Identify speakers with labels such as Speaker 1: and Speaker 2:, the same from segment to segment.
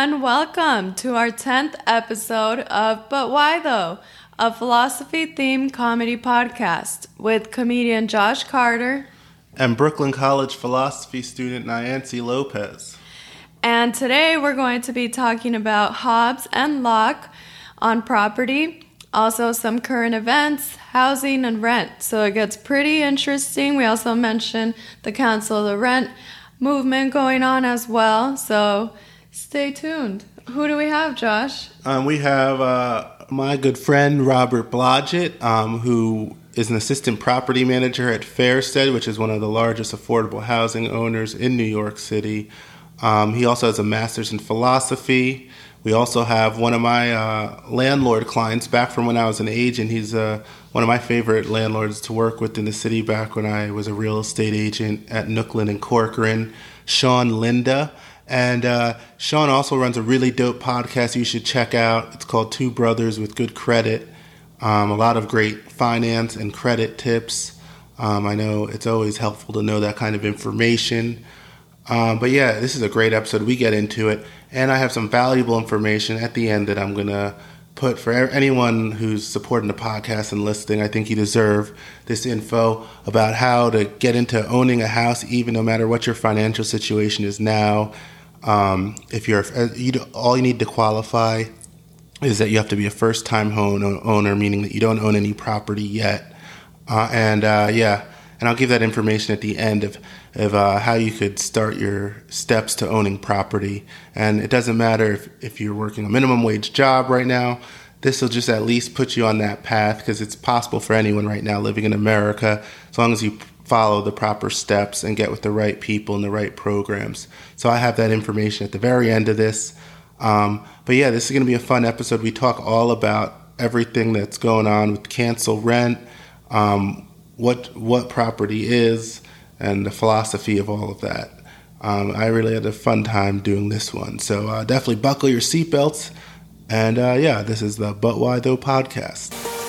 Speaker 1: everyone. Welcome to our 10th episode of But Why Though, a philosophy themed comedy podcast with comedian Josh Carter
Speaker 2: and Brooklyn College philosophy student Nyancy Lopez.
Speaker 1: And today we're going to be talking about Hobbes and Locke on property, also some current events, housing, and rent. So it gets pretty interesting. We also mentioned the Council of the Rent movement going on as well. So stay tuned. Who do we have, Josh?
Speaker 2: Um, we have uh, my good friend Robert Blodgett, um, who is an assistant property manager at Fairstead, which is one of the largest affordable housing owners in New York City. Um, he also has a master's in philosophy. We also have one of my uh, landlord clients back from when I was an agent. He's uh, one of my favorite landlords to work with in the city back when I was a real estate agent at Nooklyn and Corcoran, Sean Linda. And uh, Sean also runs a really dope podcast you should check out. It's called Two Brothers with Good Credit. Um, a lot of great finance and credit tips. Um, I know it's always helpful to know that kind of information. Um, but yeah, this is a great episode. We get into it, and I have some valuable information at the end that I'm gonna put for anyone who's supporting the podcast and listening. I think you deserve this info about how to get into owning a house, even no matter what your financial situation is now. Um, if you're, uh, you, all you need to qualify is that you have to be a first time home owner, meaning that you don't own any property yet. Uh, and uh, yeah, and I'll give that information at the end of, of uh, how you could start your steps to owning property. And it doesn't matter if, if you're working a minimum wage job right now, this will just at least put you on that path because it's possible for anyone right now living in America as long as you follow the proper steps and get with the right people and the right programs. So I have that information at the very end of this. Um, but yeah, this is going to be a fun episode. We talk all about everything that's going on with cancel rent, um, what what property is, and the philosophy of all of that. Um, I really had a fun time doing this one. So uh, definitely buckle your seatbelts. And uh, yeah, this is the But Why Though podcast.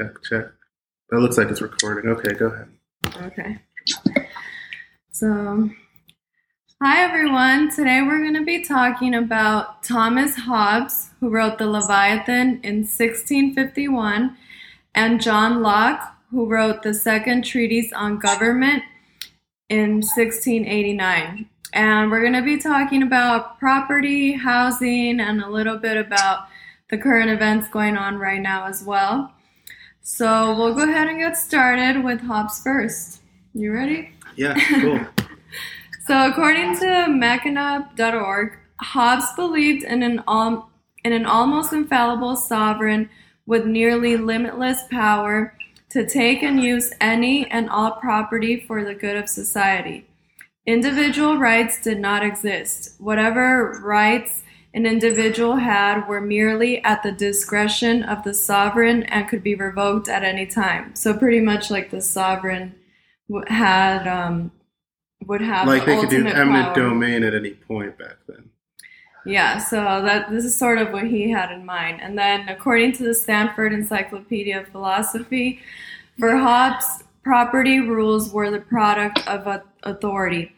Speaker 2: Check, check. That looks like it's recording. Okay, go ahead.
Speaker 1: Okay. So, hi everyone. Today we're going to be talking about Thomas Hobbes, who wrote the Leviathan in 1651, and John Locke, who wrote the Second Treatise on Government in 1689. And we're going to be talking about property, housing, and a little bit about the current events going on right now as well. So we'll go ahead and get started with Hobbes first. You ready?
Speaker 2: Yeah, cool.
Speaker 1: so according to Mackinac.org, Hobbes believed in an in an almost infallible sovereign with nearly limitless power to take and use any and all property for the good of society. Individual rights did not exist. Whatever rights an individual had were merely at the discretion of the sovereign and could be revoked at any time. So pretty much like the sovereign had um, would have
Speaker 2: like they could do eminent power. domain at any point back then.
Speaker 1: Yeah, so that this is sort of what he had in mind. And then according to the Stanford Encyclopedia of Philosophy, for Hobbes, property rules were the product of authority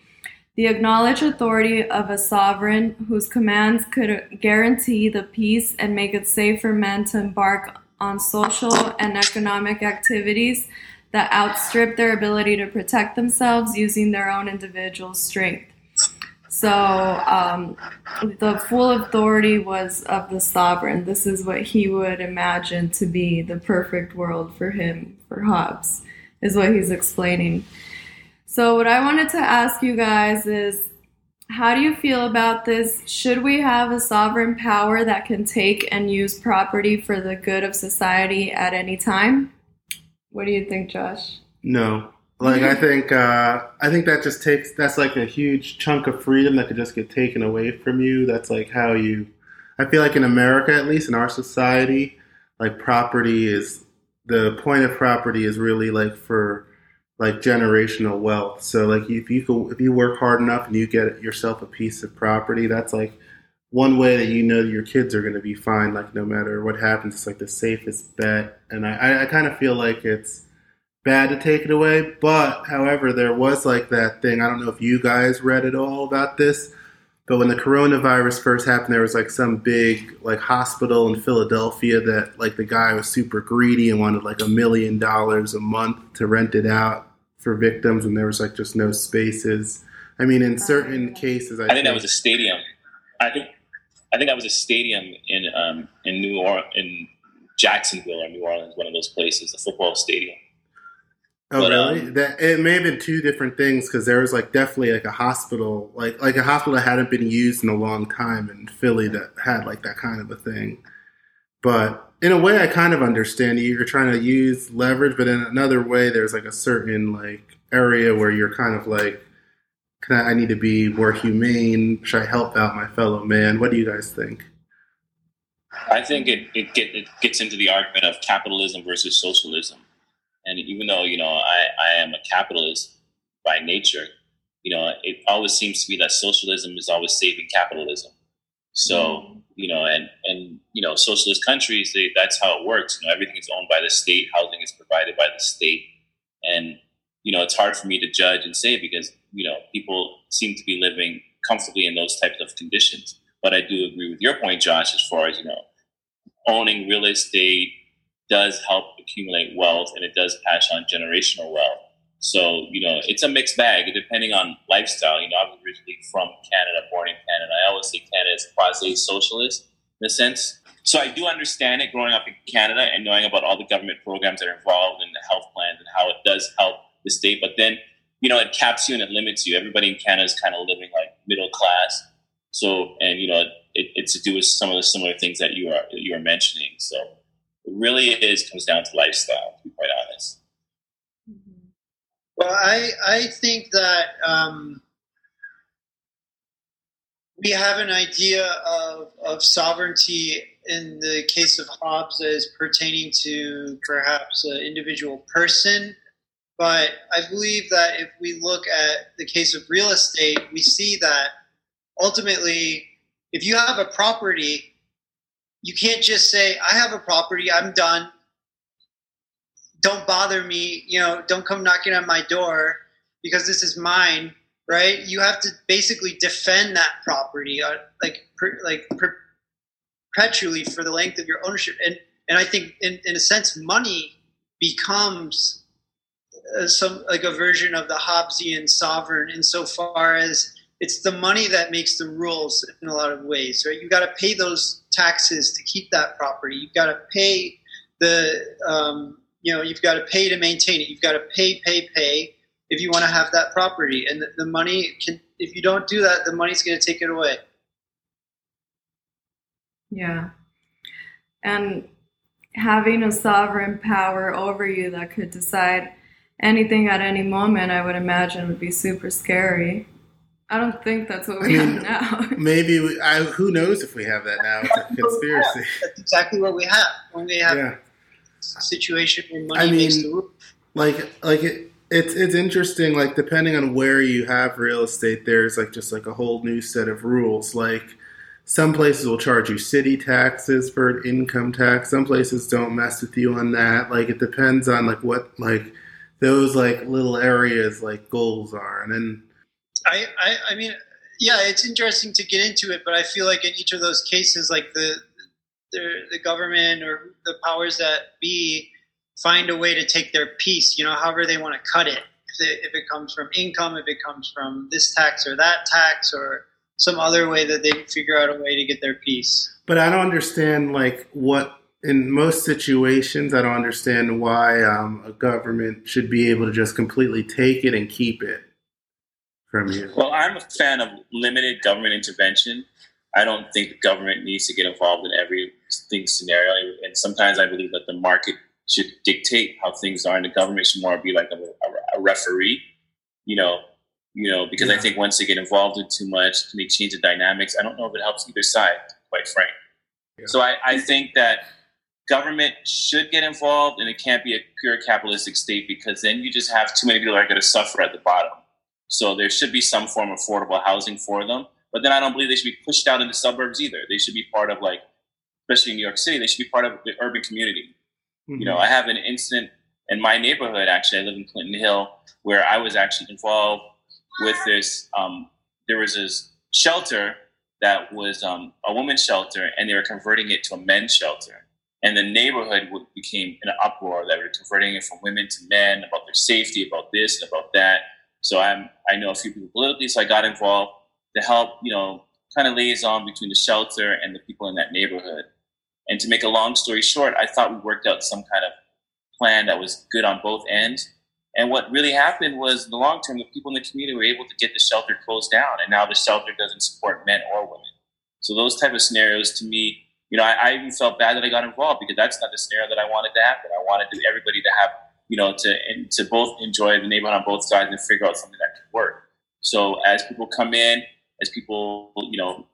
Speaker 1: the acknowledged authority of a sovereign whose commands could guarantee the peace and make it safe for men to embark on social and economic activities that outstrip their ability to protect themselves using their own individual strength. So um, the full authority was of the sovereign. This is what he would imagine to be the perfect world for him, for Hobbes, is what he's explaining. So, what I wanted to ask you guys is how do you feel about this? Should we have a sovereign power that can take and use property for the good of society at any time? What do you think, Josh?
Speaker 2: No. Like I think uh, I think that just takes that's like a huge chunk of freedom that could just get taken away from you. That's like how you I feel like in America at least in our society, like property is the point of property is really like for like generational wealth. So like if you if you work hard enough and you get yourself a piece of property, that's like one way that you know your kids are going to be fine. Like no matter what happens, it's like the safest bet. And I, I kind of feel like it's bad to take it away. But however, there was like that thing. I don't know if you guys read at all about this. But when the coronavirus first happened, there was like some big like hospital in Philadelphia that like the guy was super greedy and wanted like a million dollars a month to rent it out for victims, and there was like just no spaces. I mean, in certain cases,
Speaker 3: I, I think, think that was a stadium. I think I think that was a stadium in um, in New or in Jacksonville or New Orleans, one of those places, a football stadium.
Speaker 2: Oh but, really? Um, that it may have been two different things because there was like definitely like a hospital, like like a hospital that hadn't been used in a long time in Philly that had like that kind of a thing. But in a way, I kind of understand you. You're trying to use leverage, but in another way, there's like a certain like area where you're kind of like, can I, I need to be more humane. Should I help out my fellow man? What do you guys think?
Speaker 3: I think it it, get, it gets into the argument of capitalism versus socialism and even though, you know, I, I am a capitalist by nature, you know, it always seems to be that socialism is always saving capitalism. So, mm. You know, and, and, you know, socialist countries, they, that's how it works. You know, everything is owned by the state, housing is provided by the state. And, you know, it's hard for me to judge and say because, you know, people seem to be living comfortably in those types of conditions. But I do agree with your point, Josh, as far as, you know, owning real estate, does help accumulate wealth and it does pass on generational wealth. So, you know, it's a mixed bag depending on lifestyle. You know, I was originally from Canada, born in Canada. I always say Canada is quasi socialist in a sense. So I do understand it growing up in Canada and knowing about all the government programs that are involved in the health plans and how it does help the state. But then, you know, it caps you and it limits you. Everybody in Canada is kind of living like middle class. So, and you know, it, it's to do with some of the similar things that you are you are mentioning. So, it really is comes down to lifestyle, to be quite honest.
Speaker 4: Well, I I think that um, we have an idea of of sovereignty in the case of Hobbes as pertaining to perhaps an individual person. But I believe that if we look at the case of real estate, we see that ultimately, if you have a property you can't just say, I have a property, I'm done. Don't bother me, you know, don't come knocking on my door because this is mine, right? You have to basically defend that property, uh, like per, like per, perpetually for the length of your ownership. And and I think in, in a sense, money becomes uh, some like a version of the Hobbesian sovereign insofar as it's the money that makes the rules in a lot of ways, right? You got to pay those taxes to keep that property. You've got to pay the, um, you know, you've got to pay to maintain it. You've got to pay, pay, pay if you want to have that property. And the, the money can, if you don't do that, the money's going to take it away.
Speaker 1: Yeah. And having a sovereign power over you that could decide anything at any moment, I would imagine would be super scary. I don't think that's what we I mean, have now.
Speaker 2: maybe we, I, who knows if we have that now? It's a conspiracy.
Speaker 4: That's exactly what we have when we have yeah. Situation where money I mean, makes the rule.
Speaker 2: Like, like it, it's it's interesting. Like depending on where you have real estate, there's like just like a whole new set of rules. Like some places will charge you city taxes for income tax. Some places don't mess with you on that. Like it depends on like what like those like little areas like goals are, and then
Speaker 4: I, I, I mean, yeah, it's interesting to get into it, but I feel like in each of those cases, like the the, the government or the powers that be find a way to take their piece, you know, however they want to cut it. If it, if it comes from income, if it comes from this tax or that tax, or some other way that they figure out a way to get their piece.
Speaker 2: But I don't understand, like, what in most situations, I don't understand why um, a government should be able to just completely take it and keep it from you?
Speaker 3: Well, I'm a fan of limited government intervention. I don't think the government needs to get involved in everything scenario. And sometimes I believe that the market should dictate how things are, and the government should more be like a, a, a referee. You know, you know, because yeah. I think once they get involved in too much, they change the dynamics. I don't know if it helps either side, quite frank. Yeah. So I, I think that government should get involved, and it can't be a pure capitalistic state because then you just have too many people that are going to suffer at the bottom. So there should be some form of affordable housing for them. But then I don't believe they should be pushed out into suburbs either. They should be part of like, especially in New York City, they should be part of the urban community. Mm-hmm. You know, I have an incident in my neighborhood. Actually, I live in Clinton Hill, where I was actually involved with this. Um, there was this shelter that was um, a women's shelter, and they were converting it to a men's shelter. And the neighborhood became an uproar that were converting it from women to men about their safety, about this, and about that. So I'm I know a few people politically, so I got involved to help, you know, kind of liaison between the shelter and the people in that neighborhood. And to make a long story short, I thought we worked out some kind of plan that was good on both ends. And what really happened was, in the long term, the people in the community were able to get the shelter closed down, and now the shelter doesn't support men or women. So those type of scenarios, to me, you know, I, I even felt bad that I got involved because that's not the scenario that I wanted to happen. I wanted to, everybody to have, you know, to to both enjoy the neighborhood on both sides and figure out something that could work. So as people come in, as people, you know,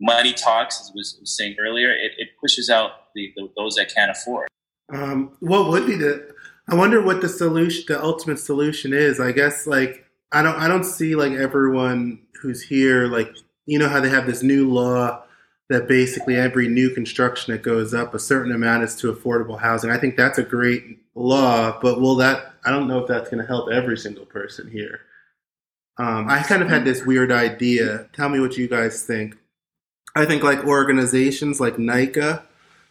Speaker 3: money talks, as was, saying earlier, it, it pushes out the, the, those that can't afford.
Speaker 2: Um, what would be the? I wonder what the solution, the ultimate solution is. I guess like I don't, I don't see like everyone who's here like you know how they have this new law that basically every new construction that goes up a certain amount is to affordable housing. I think that's a great law, but will that? I don't know if that's going to help every single person here. Um, I kind of had this weird idea. Tell me what you guys think. I think like organizations like NYCHA,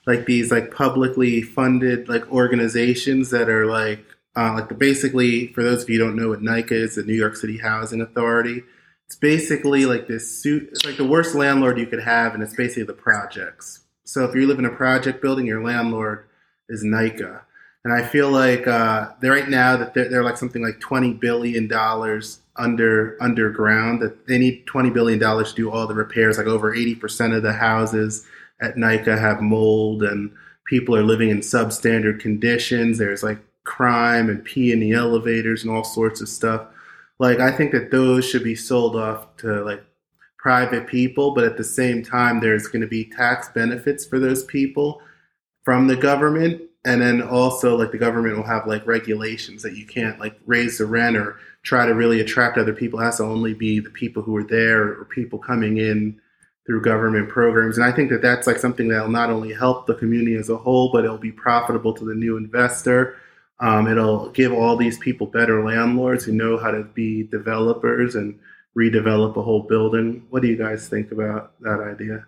Speaker 2: like these like publicly funded like organizations that are like uh, like basically for those of you don't know what NYCHA is, the New York City Housing Authority. It's basically like this suit. It's like the worst landlord you could have, and it's basically the projects. So if you live in a project building, your landlord is NYCHA. And I feel like uh, right now that they're, they're like something like twenty billion dollars under underground that they need 20 billion dollars to do all the repairs like over 80% of the houses at NYCHA have mold and people are living in substandard conditions. There's like crime and pee in the elevators and all sorts of stuff. Like I think that those should be sold off to like private people but at the same time there's going to be tax benefits for those people from the government. And then also like the government will have like regulations that you can't like raise the rent or try to really attract other people. It has to only be the people who are there or people coming in through government programs. And I think that that's like something that will not only help the community as a whole, but it'll be profitable to the new investor. Um, it'll give all these people better landlords who know how to be developers and redevelop a whole building. What do you guys think about that idea?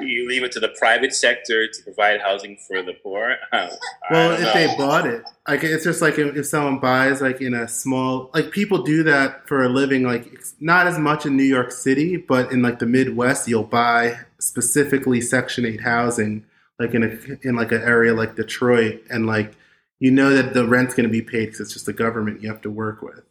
Speaker 3: You leave it to the private sector to provide housing for the poor.
Speaker 2: well, if know. they bought it, like it's just like if, if, someone buys like in a small, like people do that for a living. Like not as much in New York City, but in like the Midwest, you'll buy specifically Section Eight housing, like in a in like an area like Detroit, and like you know that the rent's going to be paid because it's just the government you have to work with.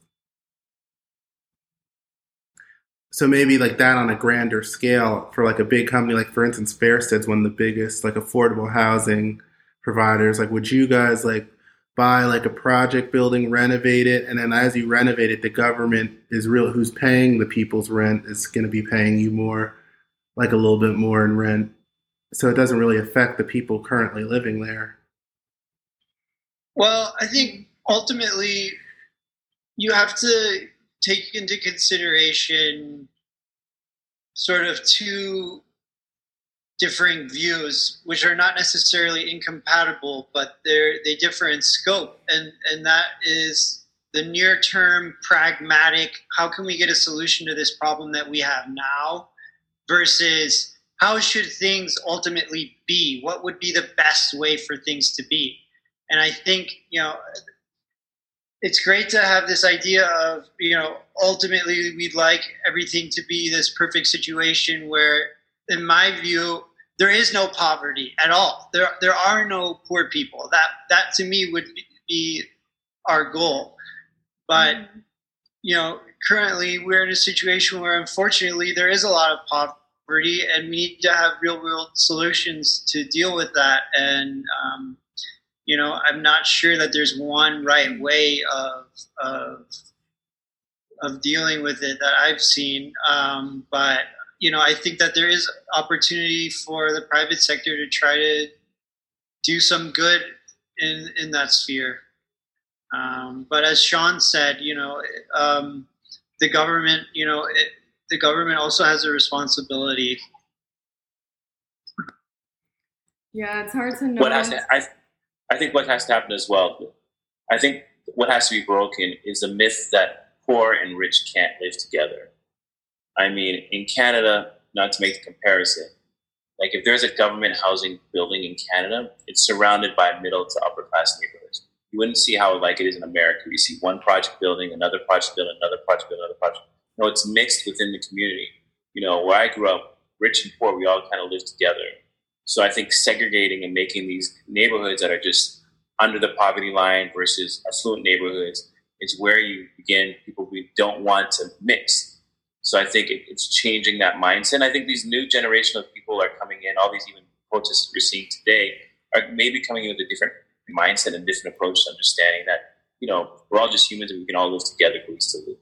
Speaker 2: So maybe like that on a grander scale for like a big company like for instance fairstead's one of the biggest like affordable housing providers. Like would you guys like buy like a project building renovate it? And then as you renovate it the government is real who's paying the people's rent is going to be paying you more like a little bit more in rent. So it doesn't really affect the people currently living there.
Speaker 4: Well i think ultimately you have to take into consideration sort of two differing views, which are not necessarily incompatible, but they're they differ in scope, and and that is the near term pragmatic. How can we get a solution to this problem that we have now, versus how should things ultimately be? What would be the best way for things to be? And I think you know it's great to have this idea of you know ultimately we'd like everything to be this perfect situation where in my view there is no poverty at all. There there are no poor people. That that to me would be our goal. But you know currently we're in a situation where unfortunately there is a lot of poverty and we need to have real world solutions to deal with that. And um, you know, I'm not sure that there's one right way of of, of dealing with it that I've seen. Um, but you know, I think that there is opportunity for the private sector to try to do some good in in that sphere. Um, but as Sean said, you know, um, the government, you know, it, the government also has a responsibility.
Speaker 1: Yeah, it's hard to know.
Speaker 3: What has to, I, I think what has to happen as well. I think what has to be broken is the myth that poor and rich can't live together. I mean, in Canada, not to make the comparison, like if there's a government housing building in Canada, it's surrounded by middle to upper class neighborhoods. You wouldn't see how like it is in America. You see one project building, another project building, another project building, another project. Know, it's mixed within the community. You know, where I grew up, rich and poor, we all kind of live together. So I think segregating and making these neighborhoods that are just under the poverty line versus affluent neighborhoods is where you begin. People we don't want to mix. So I think it, it's changing that mindset. I think these new generation of people are coming in. All these even protests we're seeing today are maybe coming in with a different mindset and different approach to understanding that you know we're all just humans and we can all live together cohesively.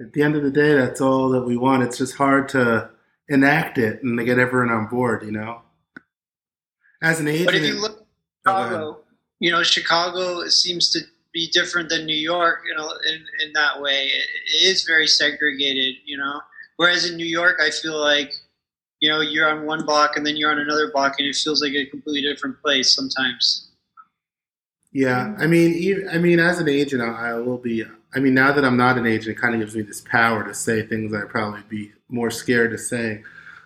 Speaker 2: At the end of the day, that's all that we want. It's just hard to enact it and to get everyone on board. You know, as an agent.
Speaker 4: But if you look at Chicago, you know, Chicago seems to be different than New York, you know, in, in that way. It is very segregated, you know. Whereas in New York, I feel like, you know, you're on one block and then you're on another block, and it feels like a completely different place sometimes.
Speaker 2: Yeah, I mean, I mean, as an agent, I will be. I mean, now that I'm not an agent, it kind of gives me this power to say things I'd probably be more scared to say,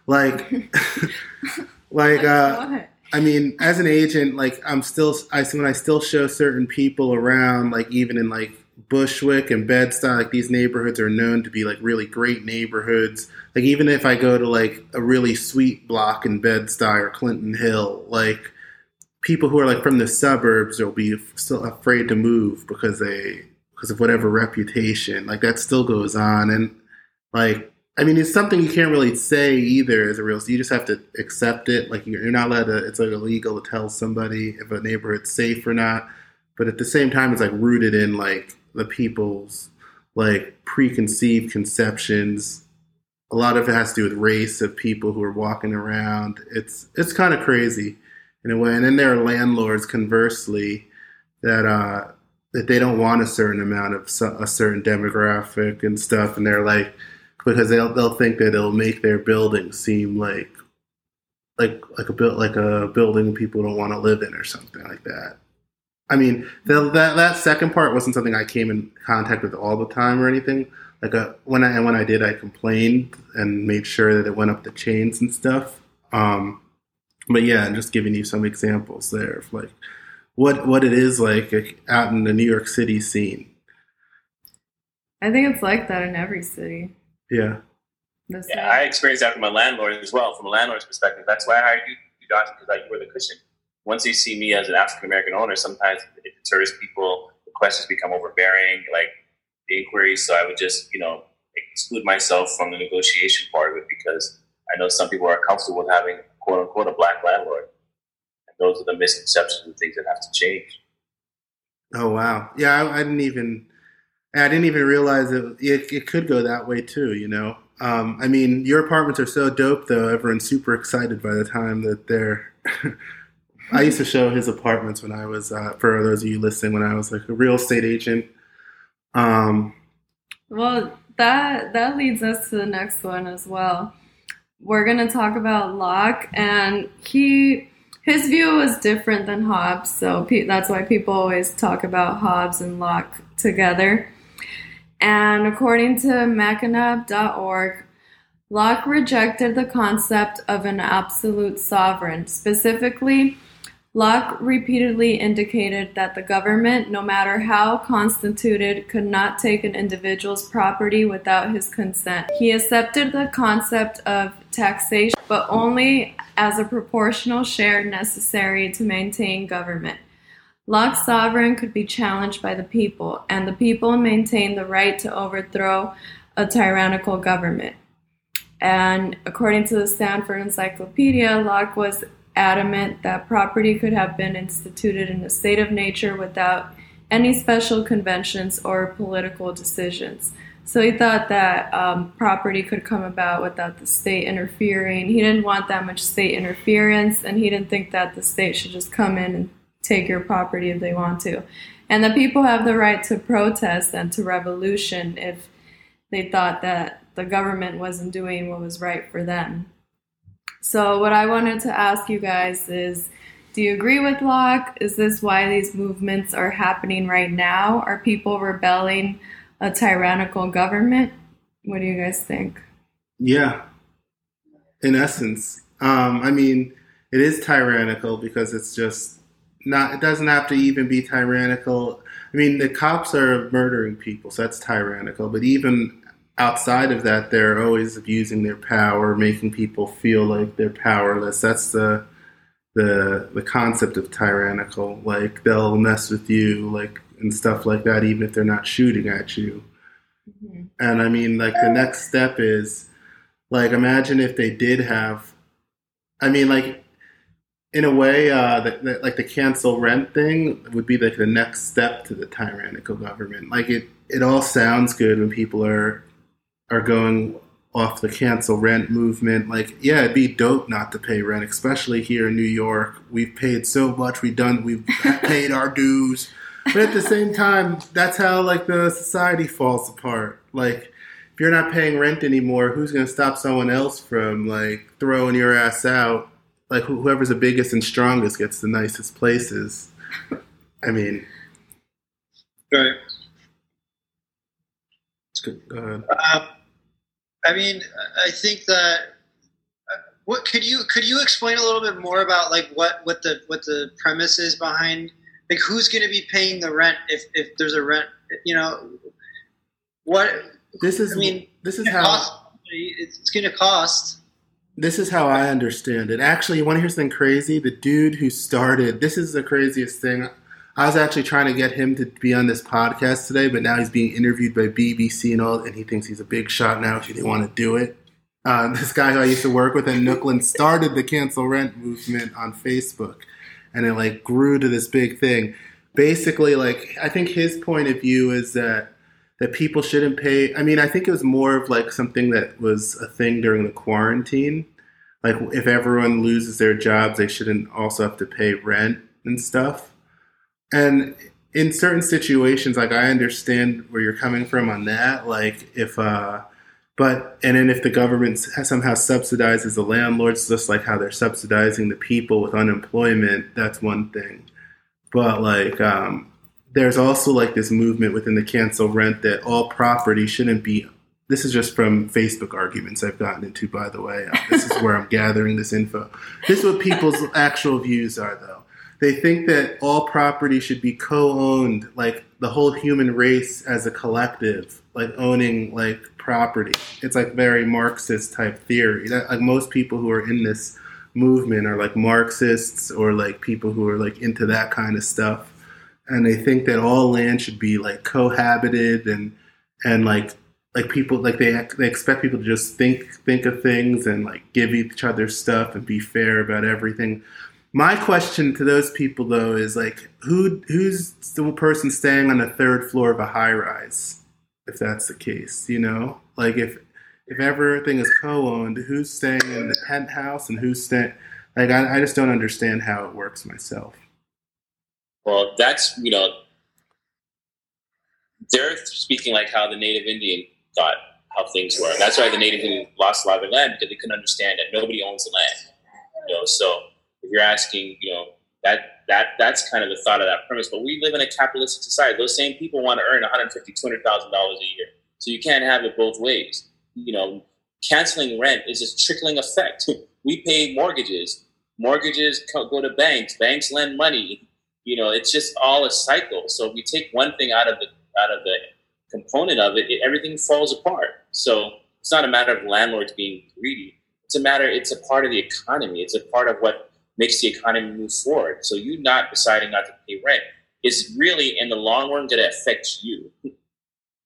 Speaker 2: like, like, uh, I mean, as an agent, like I'm still, I when I still show certain people around, like even in like Bushwick and Bed Stuy, like these neighborhoods are known to be like really great neighborhoods. Like even if I go to like a really sweet block in Bed Stuy or Clinton Hill, like people who are like from the suburbs will be still afraid to move because they because of whatever reputation. Like that still goes on, and like I mean, it's something you can't really say either as a real. So you just have to accept it. Like you're not allowed to. It's like illegal to tell somebody if a neighborhood's safe or not. But at the same time, it's like rooted in like the people's like preconceived conceptions. A lot of it has to do with race of people who are walking around. It's it's kind of crazy in a way. And then there are landlords, conversely, that uh, that they don't want a certain amount of a certain demographic and stuff, and they're like because they'll they'll think that it'll make their building seem like like like a build like a building people don't want to live in or something like that. I mean, the, that that second part wasn't something I came in contact with all the time or anything. Like a, uh, when I and when I did, I complained and made sure that it went up the chains and stuff. Um, but yeah, I'm just giving you some examples there of like what what it is like out in the New York City scene.
Speaker 1: I think it's like that in every city.
Speaker 2: Yeah.
Speaker 3: yeah, I experienced that from a landlord as well. From a landlord's perspective, that's why I hired you, Johnson, because like, you were the cushion. Once they see me as an African American owner, sometimes it deters people. The questions become overbearing, like the inquiries. So I would just, you know, exclude myself from the negotiation part of it because I know some people are comfortable with having quote unquote a black landlord. And those are the misconceptions and things that have to change.
Speaker 2: Oh wow, yeah, I, I didn't even I didn't even realize it, it, it could go that way too, you know. Um, I mean, your apartments are so dope, though. Everyone's super excited by the time that they're. I used to show his apartments when I was, uh, for those of you listening, when I was like a real estate agent. Um,
Speaker 1: well, that that leads us to the next one as well. We're gonna talk about Locke, and he his view was different than Hobbes, so pe- that's why people always talk about Hobbes and Locke together. And according to Mackinac.org, Locke rejected the concept of an absolute sovereign. Specifically, Locke repeatedly indicated that the government, no matter how constituted, could not take an individual's property without his consent. He accepted the concept of taxation, but only as a proportional share necessary to maintain government. Locke's sovereign could be challenged by the people, and the people maintain the right to overthrow a tyrannical government. And according to the Stanford Encyclopedia, Locke was adamant that property could have been instituted in a state of nature without any special conventions or political decisions. So he thought that um, property could come about without the state interfering. He didn't want that much state interference, and he didn't think that the state should just come in and take your property if they want to. And the people have the right to protest and to revolution if they thought that the government wasn't doing what was right for them. So, what I wanted to ask you guys is do you agree with Locke? Is this why these movements are happening right now? Are people rebelling a tyrannical government? What do you guys think?
Speaker 2: Yeah, in essence. Um, I mean, it is tyrannical because it's just not. It doesn't have to even be tyrannical. I mean, the cops are murdering people, so that's tyrannical. But even outside of that, they're always abusing their power, making people feel like they're powerless. That's the the the concept of tyrannical. Like they'll mess with you, like and stuff like that, even if they're not shooting at you. Mm-hmm. And I mean, like the next step is, like, imagine if they did have. I mean, like, in a way, uh, the, the, like the cancel rent thing would be like the next step to the tyrannical government. Like it, it all sounds good when people are are going off the cancel rent movement. Like, yeah, it'd be dope not to pay rent, especially here in New York. We've paid so much. We've done. We've paid our dues. But at the same time, that's how like the society falls apart. Like, if you're not paying rent anymore, who's going to stop someone else from like throwing your ass out? Like, whoever's the biggest and strongest gets the nicest places. I mean,
Speaker 4: right.
Speaker 2: It's Good. Go ahead.
Speaker 4: Um, I mean, I think that uh, what could you could you explain a little bit more about like what what the what the premise is behind like who's going to be paying the rent if if there's a rent you know what
Speaker 2: this is
Speaker 4: I mean
Speaker 2: this is how
Speaker 4: it's going to cost
Speaker 2: this is how I understand it. Actually, you want to hear something crazy? The dude who started this is the craziest thing. I was actually trying to get him to be on this podcast today, but now he's being interviewed by BBC and all, and he thinks he's a big shot now. if He didn't want to do it. Uh, this guy who I used to work with in Nooklyn started the cancel rent movement on Facebook, and it like grew to this big thing. Basically, like I think his point of view is that that people shouldn't pay. I mean, I think it was more of like something that was a thing during the quarantine. Like if everyone loses their jobs, they shouldn't also have to pay rent and stuff and in certain situations, like I understand where you're coming from on that. Like if, uh, but and then if the government somehow subsidizes the landlords, just like how they're subsidizing the people with unemployment, that's one thing. But like, um, there's also like this movement within the cancel rent that all property shouldn't be. This is just from Facebook arguments I've gotten into, by the way. Uh, this is where I'm gathering this info. This is what people's actual views are, though they think that all property should be co-owned, like the whole human race as a collective, like owning like property. It's like very Marxist type theory. That like most people who are in this movement are like Marxists or like people who are like into that kind of stuff, and they think that all land should be like cohabited and and like like people like they they expect people to just think think of things and like give each other stuff and be fair about everything my question to those people though is like, who who's the person staying on the third floor of a high rise? If that's the case, you know, like if if everything is co-owned, who's staying in the penthouse and who's staying? Like, I, I just don't understand how it works myself.
Speaker 3: Well, that's you know, they're speaking like how the native Indian thought how things were. That's why the native who lost a lot of their land because they couldn't understand that nobody owns the land. You know, so if you're asking, you know, that that that's kind of the thought of that premise. But we live in a capitalistic society. Those same people want to earn 150, 200 thousand dollars a year. So you can't have it both ways. You know, canceling rent is a trickling effect. we pay mortgages. Mortgages go to banks. Banks lend money. You know, it's just all a cycle. So if you take one thing out of the out of the component of it, it everything falls apart. So it's not a matter of landlords being greedy. It's a matter. It's a part of the economy. It's a part of what makes the economy move forward. So you not deciding not to pay rent is really in the long run going to affect you.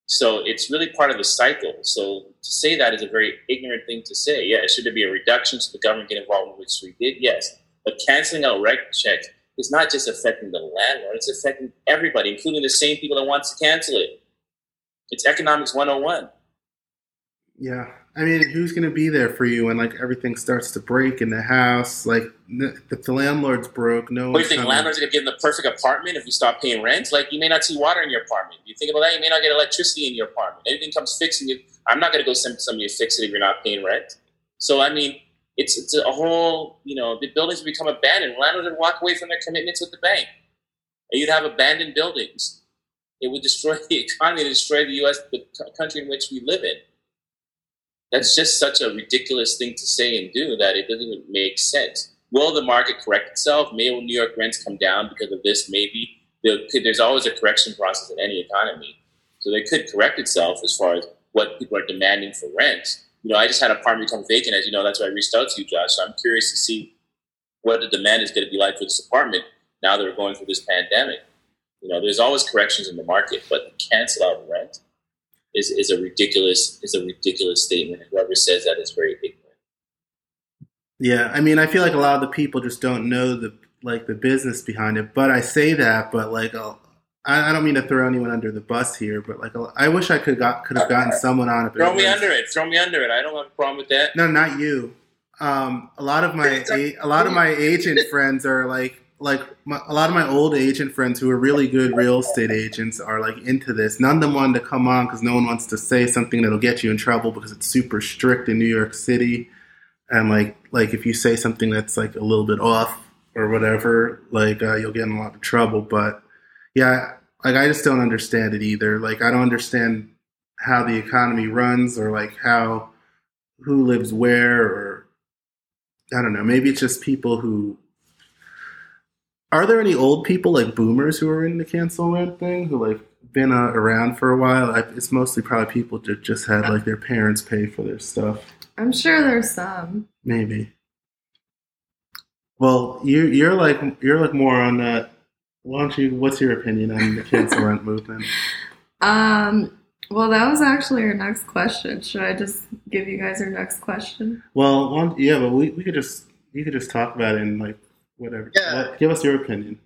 Speaker 3: So it's really part of the cycle. So to say that is a very ignorant thing to say. Yeah, should there be a reduction so the government get involved, which we did? Yes. But canceling out rent checks is not just affecting the landlord, it's affecting everybody, including the same people that wants to cancel it. It's economics 101.
Speaker 2: Yeah. I mean, who's going to be there for you when like everything starts to break in the house? Like, if the landlord's broke, no.
Speaker 3: What do you think? Landlords are going to give them the perfect apartment if you stop paying rent? Like, you may not see water in your apartment. You think about that? You may not get electricity in your apartment. Anything comes fixing it. I'm not going to go send somebody to fix it if you're not paying rent. So, I mean, it's it's a whole. You know, the buildings become abandoned. Landlords would walk away from their commitments with the bank, and you'd have abandoned buildings. It would destroy the economy, destroy the U.S., the country in which we live in that's just such a ridiculous thing to say and do that it doesn't even make sense. Will the market correct itself? May New York rents come down because of this? Maybe. There's always a correction process in any economy. So they could correct itself as far as what people are demanding for rent. You know, I just had an apartment become vacant, as you know, that's why I reached out to you, Josh. So I'm curious to see what the demand is going to be like for this apartment now that we're going through this pandemic. You know, there's always corrections in the market, but cancel out rent is, is a ridiculous is a ridiculous statement. And whoever says that is very ignorant.
Speaker 2: Yeah, I mean, I feel like a lot of the people just don't know the like the business behind it. But I say that, but like, I'll, I, I don't mean to throw anyone under the bus here, but like, I wish I could got could have gotten someone on it.
Speaker 3: Throw me under it. Throw me under it. I don't have a problem with that.
Speaker 2: No, not you. Um, a lot of my a, a lot of my agent friends are like like my, a lot of my old agent friends who are really good real estate agents are like into this. None of them wanted to come on because no one wants to say something that'll get you in trouble because it's super strict in New York City. And like like if you say something that's like a little bit off or whatever, like uh, you'll get in a lot of trouble. But yeah, like I just don't understand it either. Like I don't understand how the economy runs or like how who lives where or I don't know. Maybe it's just people who are there any old people like boomers who are in the cancel rent thing who like been uh, around for a while? I, it's mostly probably people that just had like their parents pay for their stuff.
Speaker 1: I'm sure there's some.
Speaker 2: Maybe. Well, you you're like you're like more on that. Why don't you? What's your opinion on the cancel rent movement?
Speaker 1: Um. Well, that was actually our next question. Should I just give you guys our next question?
Speaker 2: Well, yeah, but we, we could just you could just talk about it in like whatever. Yeah. What, give us your opinion.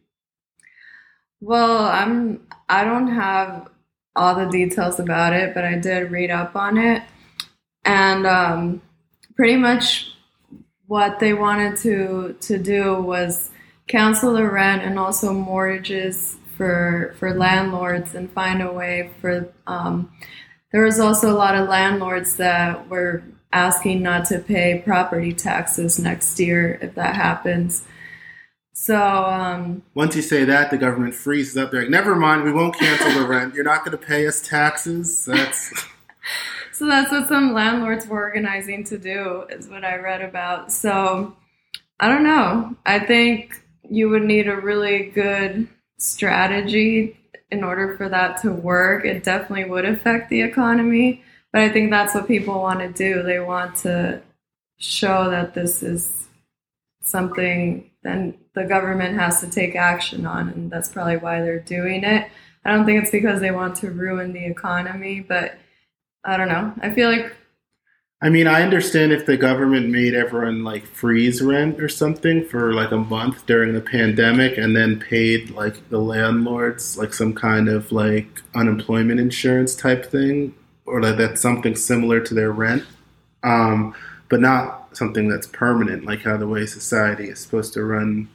Speaker 1: Well, I'm I don't have all the details about it, but I did read up on it, and um, pretty much what they wanted to to do was cancel the rent and also mortgages for for landlords and find a way for. Um, there was also a lot of landlords that were asking not to pay property taxes next year if that happens. So um,
Speaker 2: once you say that, the government freezes up. They're like, "Never mind, we won't cancel the rent. You're not going to pay us taxes." That's
Speaker 1: so that's what some landlords were organizing to do, is what I read about. So I don't know. I think you would need a really good strategy in order for that to work. It definitely would affect the economy, but I think that's what people want to do. They want to show that this is something then the government has to take action on, and that's probably why they're doing it. I don't think it's because they want to ruin the economy, but I don't know. I feel like.
Speaker 2: I mean, I understand if the government made everyone like freeze rent or something for like a month during the pandemic and then paid like the landlords like some kind of like unemployment insurance type thing or like that's something similar to their rent. Um, but not something that's permanent, like how the way society is supposed to run.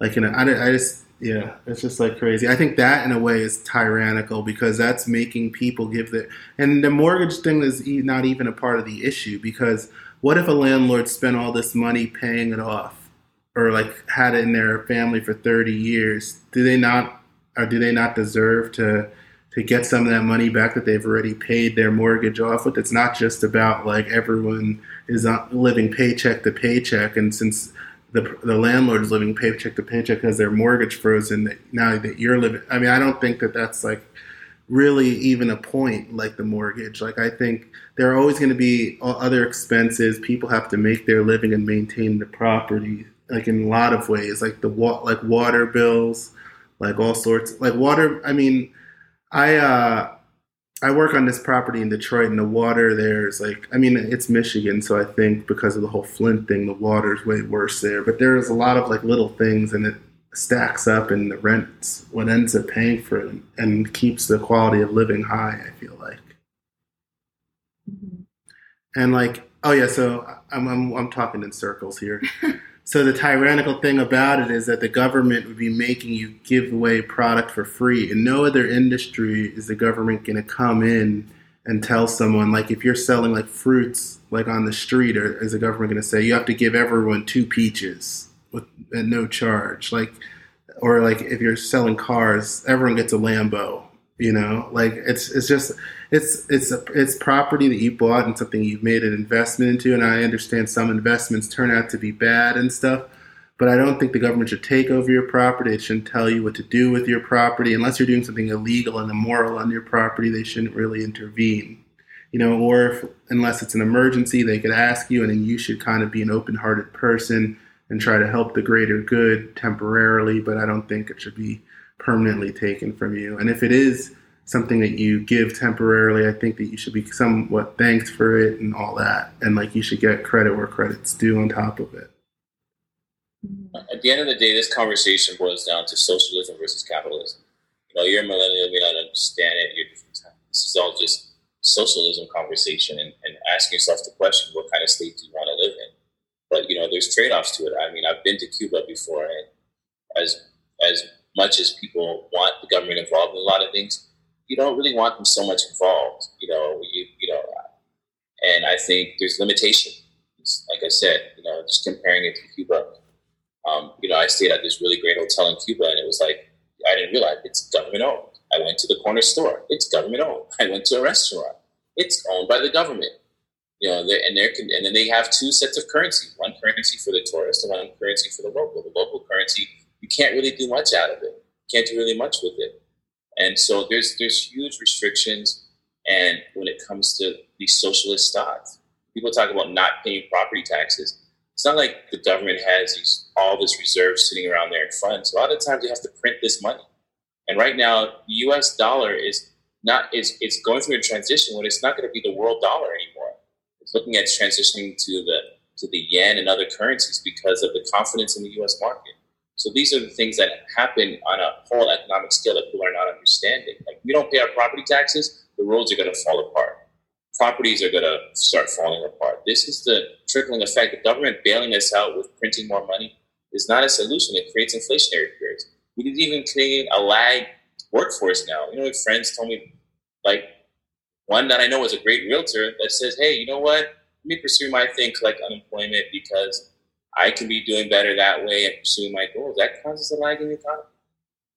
Speaker 2: Like, in a, I, I just, yeah, it's just like crazy. I think that in a way is tyrannical because that's making people give their, and the mortgage thing is not even a part of the issue because what if a landlord spent all this money paying it off or like had it in their family for 30 years? Do they not, or do they not deserve to, to get some of that money back that they've already paid their mortgage off with. It's not just about like everyone is uh, living paycheck to paycheck, and since the the landlord is living paycheck to paycheck because their mortgage frozen, now that you're living, I mean, I don't think that that's like really even a point like the mortgage. Like I think there are always going to be other expenses. People have to make their living and maintain the property, like in a lot of ways, like the like water bills, like all sorts, like water. I mean I uh, I work on this property in Detroit, and the water there is like I mean it's Michigan, so I think because of the whole Flint thing, the water is way worse there. But there's a lot of like little things, and it stacks up, and the rents what ends up paying for it, and keeps the quality of living high. I feel like, mm-hmm. and like oh yeah, so I'm I'm, I'm talking in circles here. so the tyrannical thing about it is that the government would be making you give away product for free. In no other industry is the government going to come in and tell someone like if you're selling like fruits like on the street, or is the government going to say you have to give everyone two peaches with at no charge? Like, or like if you're selling cars, everyone gets a Lambo. You know, like it's it's just it's it's a, it's property that you bought and something you've made an investment into. And I understand some investments turn out to be bad and stuff, but I don't think the government should take over your property. It shouldn't tell you what to do with your property unless you're doing something illegal and immoral on your property. They shouldn't really intervene, you know. Or if, unless it's an emergency, they could ask you, and then you should kind of be an open-hearted person and try to help the greater good temporarily. But I don't think it should be permanently taken from you. And if it is something that you give temporarily, I think that you should be somewhat thanked for it and all that. And like you should get credit where credit's due on top of it.
Speaker 3: At the end of the day, this conversation boils down to socialism versus capitalism. You know, you're a millennial, you not understand it. You're, different. this is all just socialism conversation and, and asking yourself the question, what kind of state do you want to live in? But, you know, there's trade-offs to it. I mean, I've been to Cuba before, and as, as much as people want the government involved in a lot of things, you don't really want them so much involved. You know, you, you know, and I think there's limitation. Like I said, you know, just comparing it to Cuba. Um, you know, I stayed at this really great hotel in Cuba, and it was like I didn't realize it's government owned. I went to the corner store; it's government owned. I went to a restaurant; it's owned by the government. You know, and they and then they have two sets of currency: one currency for the tourist and one currency for the local. The local currency, you can't really do much out of it. You can't do really much with it. And so there's there's huge restrictions, and when it comes to these socialist stocks, people talk about not paying property taxes. It's not like the government has these all this reserves sitting around there in funds. A lot of times they have to print this money, and right now the U.S. dollar is not is it's going through a transition when it's not going to be the world dollar anymore. It's looking at transitioning to the to the yen and other currencies because of the confidence in the U.S. market. So these are the things that happen on a whole economic scale that people are not understanding. Like we don't pay our property taxes, the roads are going to fall apart. Properties are going to start falling apart. This is the trickling effect. The government bailing us out with printing more money is not a solution. It creates inflationary periods. We didn't even create a lag workforce now. You know, friends told me, like one that I know is a great realtor that says, "Hey, you know what? Let me pursue my thing, collect unemployment because I can be doing better that way and pursuing my goals. That causes a lag in the economy.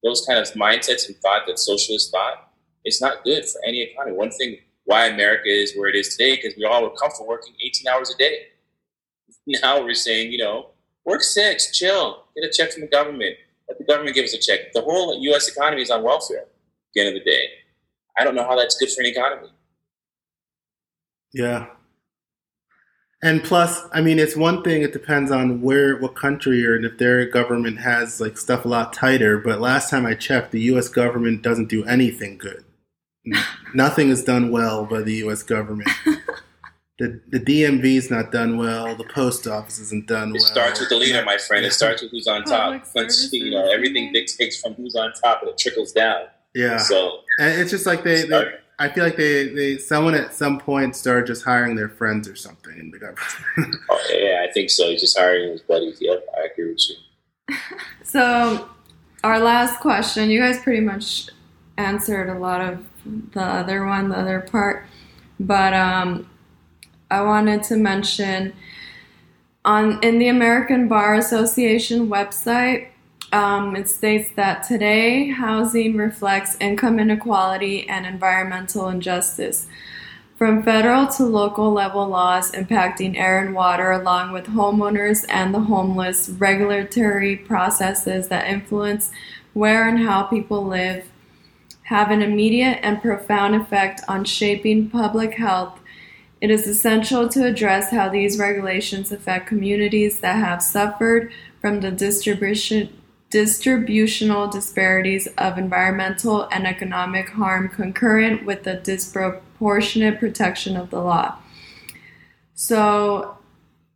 Speaker 3: Those kind of mindsets and thought that socialists thought, it's not good for any economy. One thing why America is where it is today, because we all were comfortable working 18 hours a day. Now we're saying, you know, work six, chill, get a check from the government. Let the government give us a check. The whole U.S. economy is on welfare at the end of the day. I don't know how that's good for an economy.
Speaker 2: Yeah, and plus, I mean, it's one thing. It depends on where, what country you're in. If their government has like stuff a lot tighter. But last time I checked, the U.S. government doesn't do anything good. Nothing is done well by the U.S. government. the the DMV is not done well. The post office isn't done well.
Speaker 3: It starts with the leader, my friend. It starts with who's on top. Once you know everything dictates from who's on top, and it trickles down.
Speaker 2: Yeah.
Speaker 3: So
Speaker 2: and it's just like they, they I feel like they, they someone at some point started just hiring their friends or something in the government.
Speaker 3: oh, yeah, I think so. He's just hiring his buddies. Yep, I agree with you.
Speaker 1: So, our last question, you guys pretty much answered a lot of the other one, the other part, but um, I wanted to mention on in the American Bar Association website um, it states that today housing reflects income inequality and environmental injustice. From federal to local level laws impacting air and water, along with homeowners and the homeless, regulatory processes that influence where and how people live, have an immediate and profound effect on shaping public health. It is essential to address how these regulations affect communities that have suffered from the distribution distributional disparities of environmental and economic harm concurrent with the disproportionate protection of the law. So,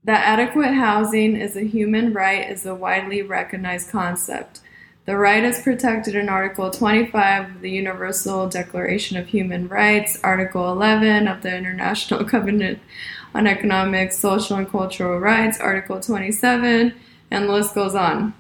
Speaker 1: that adequate housing is a human right is a widely recognized concept. The right is protected in Article 25 of the Universal Declaration of Human Rights, Article 11 of the International Covenant on economic, social, and cultural rights, Article 27, and the list goes on.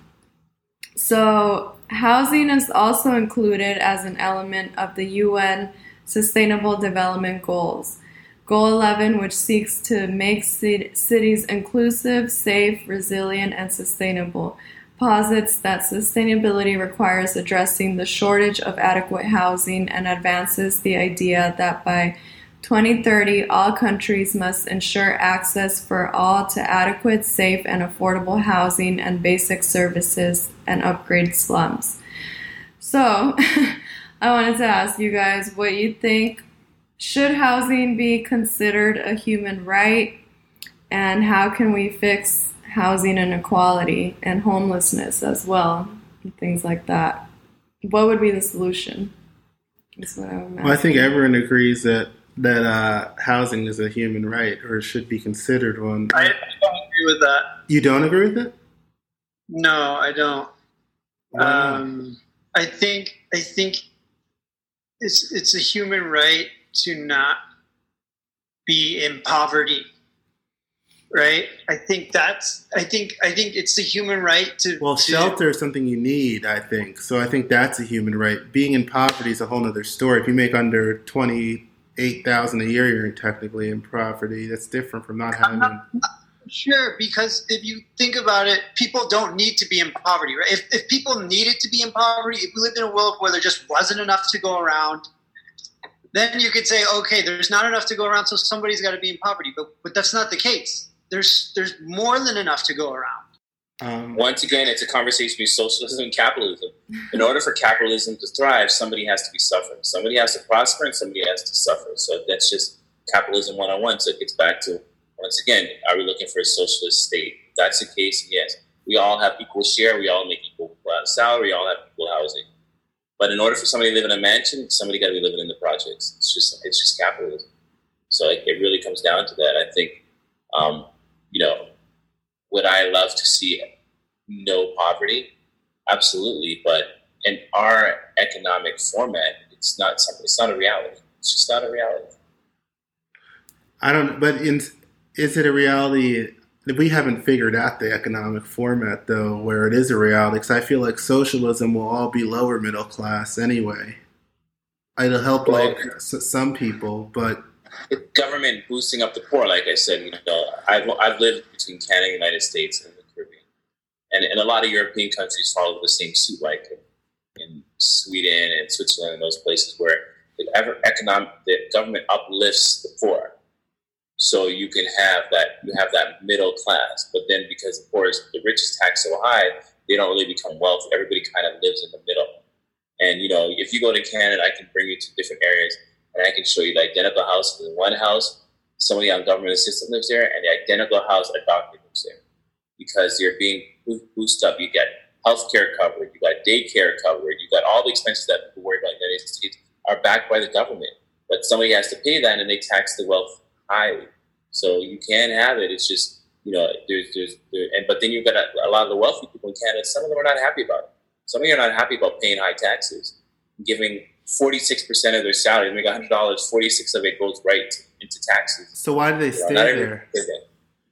Speaker 1: So, housing is also included as an element of the UN Sustainable Development Goals. Goal 11, which seeks to make cities inclusive, safe, resilient, and sustainable, posits that sustainability requires addressing the shortage of adequate housing and advances the idea that by 2030, all countries must ensure access for all to adequate, safe, and affordable housing and basic services and upgrade slums. So, I wanted to ask you guys what you think. Should housing be considered a human right? And how can we fix housing inequality and homelessness as well? And things like that. What would be the solution?
Speaker 2: I, well, I think everyone agrees that that uh, housing is a human right or should be considered one.
Speaker 4: I don't agree with that.
Speaker 2: You don't agree with it?
Speaker 4: No, I don't. Wow. Um, I think I think it's it's a human right to not be in poverty right i think that's i think i think it's a human right to
Speaker 2: well
Speaker 4: to,
Speaker 2: shelter is something you need i think so i think that's a human right being in poverty is a whole other story if you make under 28000 a year you're technically in poverty that's different from not having not,
Speaker 4: sure because if you think about it people don't need to be in poverty right? If, if people needed to be in poverty if we lived in a world where there just wasn't enough to go around then you could say okay there's not enough to go around so somebody's got to be in poverty. But but that's not the case. There's there's more than enough to go around.
Speaker 3: Um, Once again, it's a conversation between socialism and capitalism. In order for capitalism to thrive, somebody has to be suffering. Somebody has to prosper, and somebody has to suffer. So that's just capitalism one on one. So it gets back to once again, are we looking for a socialist state? If that's the case. Yes, we all have equal share. We all make equal uh, salary. We all have equal housing. But in order for somebody to live in a mansion, somebody got to be living in the projects. It's just it's just capitalism. So it, it really comes down to that. I think um, you know, would I love to see no poverty? Absolutely, but in our economic format, it's not something. It's not a reality. It's just not a reality.
Speaker 2: I don't. But in, is it a reality? We haven't figured out the economic format though, where it is a reality. Because I feel like socialism will all be lower middle class anyway. It'll help well, like some people, but
Speaker 3: government boosting up the poor, like I said, you know, I've, I've lived between Canada, the United States, and the Caribbean, and, and a lot of European countries follow the same suit, like in Sweden and Switzerland and those places where the economic the government uplifts the poor, so you can have that you have that middle class. But then because the poor is the rich is taxed so high, they don't really become wealthy. Everybody kind of lives in the middle. And you know, if you go to Canada, I can bring you to different areas and I can show you the identical house. In one house, somebody on government assistance lives there, and the identical house a doctor lives there, because you're being boosted up. You get health care coverage, you got daycare coverage, you got all the expenses that people worry about in the United States are backed by the government. But somebody has to pay that, and they tax the wealth highly. So you can have it. It's just you know, there's there's there, and but then you've got a, a lot of the wealthy people in Canada. Some of them are not happy about it. Some of them are not happy about paying high taxes, giving 46% of their salary, they make $100, 46 of it goes right into taxes.
Speaker 2: So why do they stay there?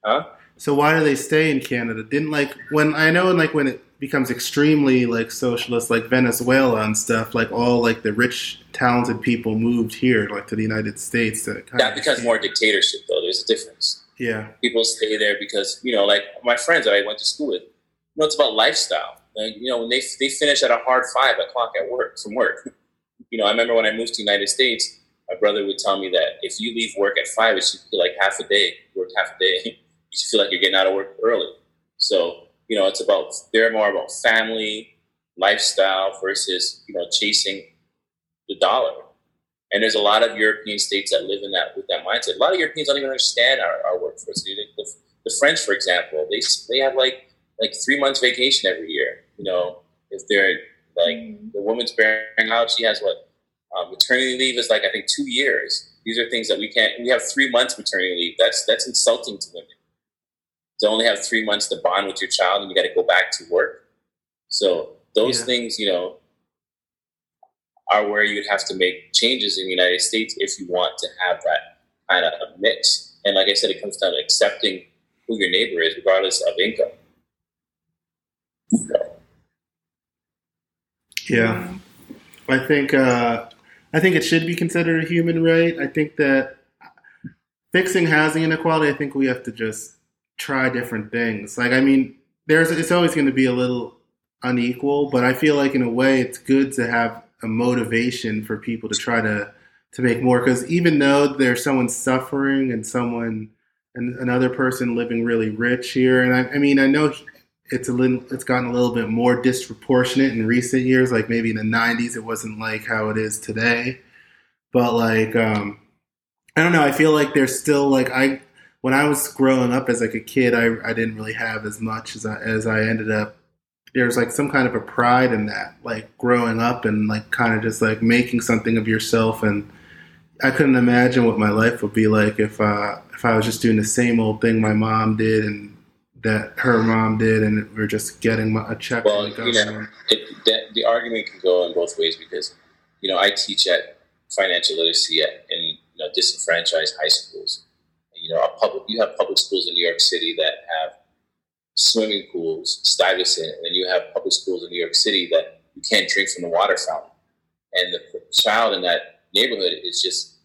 Speaker 3: Huh?
Speaker 2: So why do they stay in Canada? Didn't like when I know like when it becomes extremely like socialist like Venezuela and stuff, like all like the rich talented people moved here like to the United States to
Speaker 3: kind That becomes more dictatorship though. There's a difference.
Speaker 2: Yeah.
Speaker 3: People stay there because, you know, like my friends that I went to school with, you know, it's about lifestyle. Like, you know, when they they finish at a hard five o'clock at work from work you know, I remember when I moved to the United States, my brother would tell me that if you leave work at five, it should feel like half a day. Work half a day. you should feel like you're getting out of work early. So, you know, it's about they're more about family, lifestyle versus, you know, chasing the dollar. And there's a lot of European states that live in that with that mindset. A lot of Europeans don't even understand our, our workforce. The, the, the French, for example, they they have like like three months vacation every year. You know, if they're like mm-hmm. the woman's bearing out, she has what um, maternity leave is like I think two years. These are things that we can't. We have three months maternity leave. That's that's insulting to women. To only have three months to bond with your child and you got to go back to work. So those yeah. things, you know, are where you'd have to make changes in the United States if you want to have that kind of a mix. And like I said, it comes down to accepting who your neighbor is, regardless of income.
Speaker 2: Yeah, I think uh, I think it should be considered a human right. I think that fixing housing inequality, I think we have to just try different things. Like, I mean, there's it's always going to be a little unequal, but I feel like in a way it's good to have a motivation for people to try to to make more because even though there's someone suffering and someone and another person living really rich here, and I, I mean, I know it's a little it's gotten a little bit more disproportionate in recent years. Like maybe in the 90s it wasn't like how it is today. But like um i don't know. I feel like there's still like i when i was growing up as like a kid i i didn't really have as much as i as i ended up. There's like some kind of a pride in that like growing up and like kind of just like making something of yourself. And i couldn't imagine what my life would be like if uh if i was just doing the same old thing my mom did and that her mom did, and we're just getting a check
Speaker 3: well, from the government. You know, it, the, the argument can go in both ways because, you know, I teach at financial literacy at, in you know, disenfranchised high schools. You know, public, you have public schools in New York City that have swimming pools, Stuyvesant, and then you have public schools in New York City that you can't drink from the water fountain. And the child in that neighborhood is just,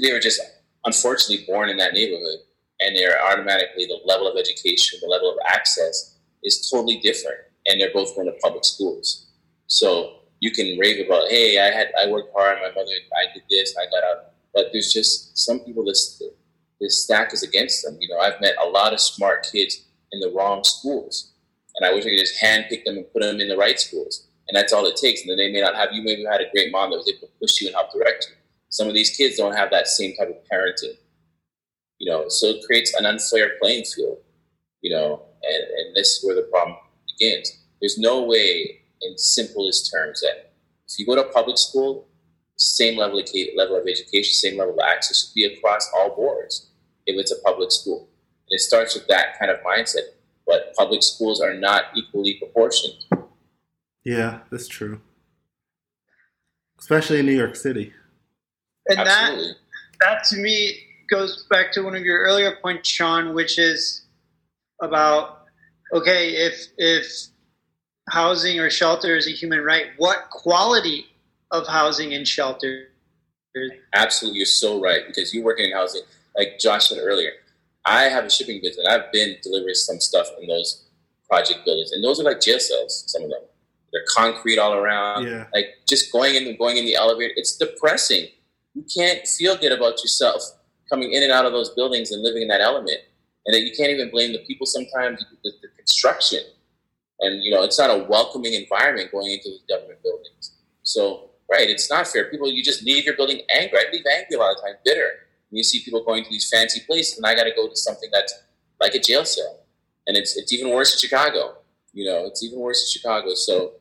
Speaker 3: they were just unfortunately born in that neighborhood and they're automatically the level of education, the level of access is totally different, and they're both going to public schools. So you can rave about, hey, I had I worked hard, my mother, I did this, I got out, but there's just some people this this stack is against them. You know, I've met a lot of smart kids in the wrong schools, and I wish I could just handpick them and put them in the right schools, and that's all it takes. And then they may not have you. Maybe had a great mom that was able to push you and help direct you. Some of these kids don't have that same type of parenting you know, so it creates an unfair playing field, you know, and, and this is where the problem begins. There's no way, in simplest terms, that if you go to public school, same level of level of education, same level of access should be across all boards if it's a public school. And it starts with that kind of mindset. But public schools are not equally proportioned.
Speaker 2: Yeah, that's true. Especially in New York City.
Speaker 4: And Absolutely. that that to me goes back to one of your earlier points, Sean, which is about okay, if if housing or shelter is a human right, what quality of housing and shelter?
Speaker 3: Absolutely, you're so right because you're working in housing, like Josh said earlier. I have a shipping business. I've been delivering some stuff in those project buildings, and those are like jail cells. Some of them, they're concrete all around.
Speaker 2: Yeah.
Speaker 3: Like just going in, and going in the elevator, it's depressing. You can't feel good about yourself coming in and out of those buildings and living in that element. And that you can't even blame the people sometimes, the, the construction. And, you know, it's not a welcoming environment going into the government buildings. So, right, it's not fair. People, you just leave your building angry. I leave angry a lot of times, bitter. And you see people going to these fancy places, and I got to go to something that's like a jail cell. And it's, it's even worse in Chicago. You know, it's even worse in Chicago. So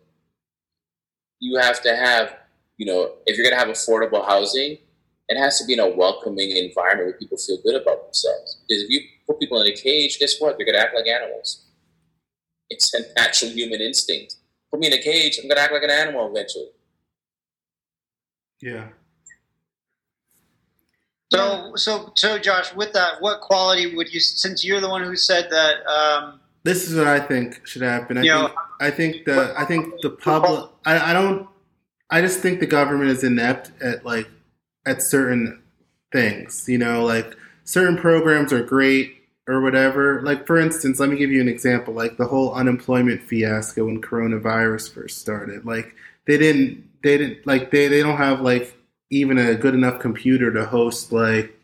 Speaker 3: you have to have, you know, if you're going to have affordable housing, it has to be in a welcoming environment where people feel good about themselves. Because if you put people in a cage, guess what? They're going to act like animals. It's a natural human instinct. Put me in a cage, I'm going to act like an animal eventually.
Speaker 2: Yeah.
Speaker 4: So, so, so, Josh, with that, what quality would you? Since you're the one who said that. Um,
Speaker 2: this is what I think should happen. I think. Know, I think the. I think the public. I, I don't. I just think the government is inept at like at certain things. You know, like certain programs are great or whatever. Like for instance, let me give you an example. Like the whole unemployment fiasco when coronavirus first started. Like they didn't they didn't like they, they don't have like even a good enough computer to host like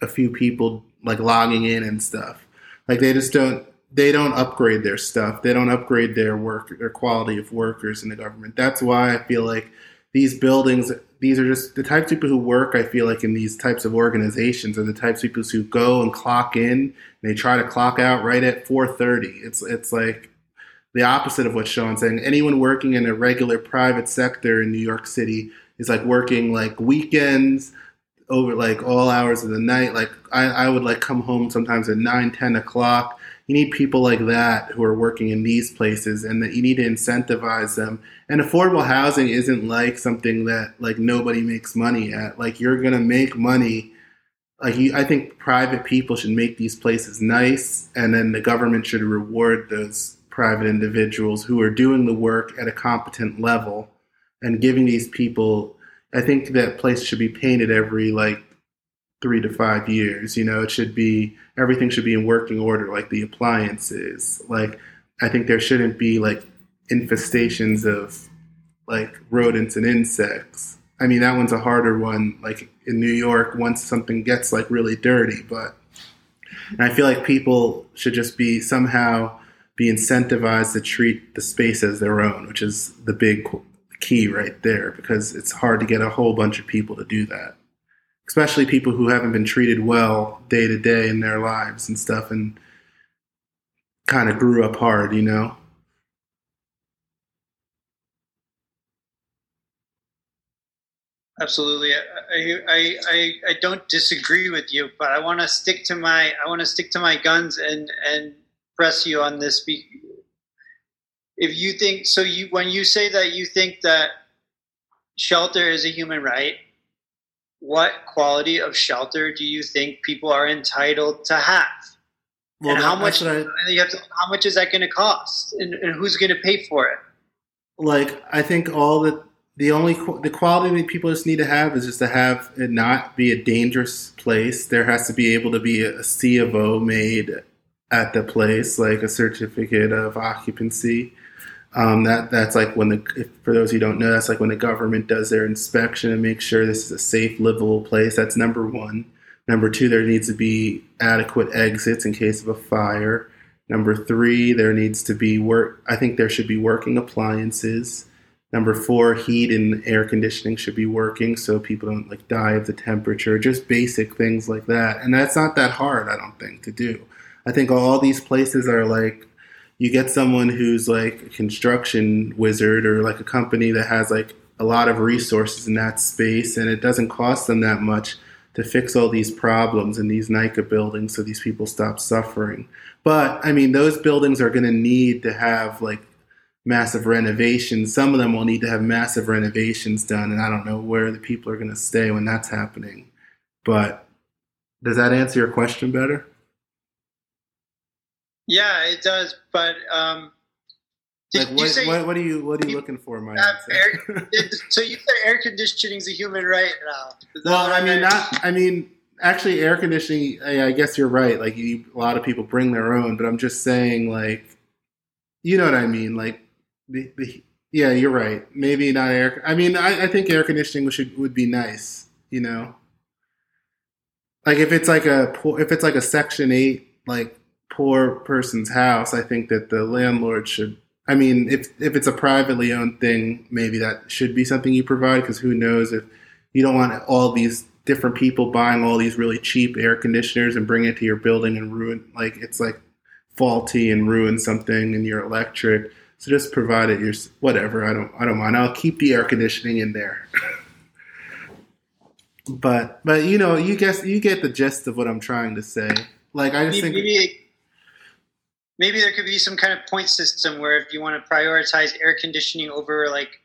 Speaker 2: a few people like logging in and stuff. Like they just don't they don't upgrade their stuff. They don't upgrade their work their quality of workers in the government. That's why I feel like these buildings these are just the types of people who work i feel like in these types of organizations are the types of people who go and clock in. And they try to clock out right at 4.30 it's it's like the opposite of what sean's saying. Anyone working in a regular private sector in new york city is like working like weekends over like all hours of the night. Like i, I would like come home sometimes at 9 10 o'clock you need people like that who are working in these places and that you need to incentivize them and affordable housing isn't like something that like nobody makes money at like you're going to make money like you, I think private people should make these places nice, and then the government should reward those private individuals who are doing the work at a competent level and giving these people. I think that place should be painted every like three to five years. You know, it should be everything should be in working order, like the appliances. Like I think there shouldn't be like infestations of like rodents and insects. I mean, that one's a harder one. Like in New York, once something gets like really dirty, but and I feel like people should just be somehow be incentivized to treat the space as their own, which is the big key right there, because it's hard to get a whole bunch of people to do that, especially people who haven't been treated well day to day in their lives and stuff, and kind of grew up hard, you know.
Speaker 4: Absolutely, I, I, I, I don't disagree with you, but I want to stick to my I want to stick to my guns and and press you on this. If you think so, you when you say that you think that shelter is a human right, what quality of shelter do you think people are entitled to have? Well, and how much I, you have to, how much is that going to cost, and, and who's going to pay for it?
Speaker 2: Like I think all the the only the quality that people just need to have is just to have it not be a dangerous place. There has to be able to be a C of O made at the place, like a certificate of occupancy. Um, that that's like when the if, for those who don't know, that's like when the government does their inspection and makes sure this is a safe, livable place. That's number one. Number two, there needs to be adequate exits in case of a fire. Number three, there needs to be work. I think there should be working appliances. Number four, heat and air conditioning should be working so people don't like die of the temperature. Just basic things like that, and that's not that hard, I don't think, to do. I think all these places are like you get someone who's like a construction wizard or like a company that has like a lot of resources in that space, and it doesn't cost them that much to fix all these problems in these NYCHA buildings so these people stop suffering. But I mean, those buildings are going to need to have like massive renovations. Some of them will need to have massive renovations done, and I don't know where the people are going to stay when that's happening. But does that answer your question better?
Speaker 4: Yeah, it does. But um,
Speaker 2: like what, say, what, what, are you what are you looking for, Mike?
Speaker 4: So you said air conditioning is a human right now?
Speaker 2: Well, I mean, not. I mean, actually, air conditioning. I, I guess you're right. Like, you, a lot of people bring their own, but I'm just saying, like, you know what I mean? Like, the, the, yeah, you're right. Maybe not air. I mean, I, I think air conditioning should would be nice. You know, like if it's like a if it's like a Section Eight like poor person's house, I think that the landlord should. I mean, if if it's a privately owned thing, maybe that should be something you provide because who knows if you don't want all these different people buying all these really cheap air conditioners and bring it to your building and ruin like it's like faulty and ruin something in your electric so just provide it your whatever. I don't I don't mind. I'll keep the air conditioning in there. but but you know you guess you get the gist of what I'm trying to say. Like I just maybe,
Speaker 4: think maybe, maybe there could be some kind of point system where if you want to prioritize air conditioning over like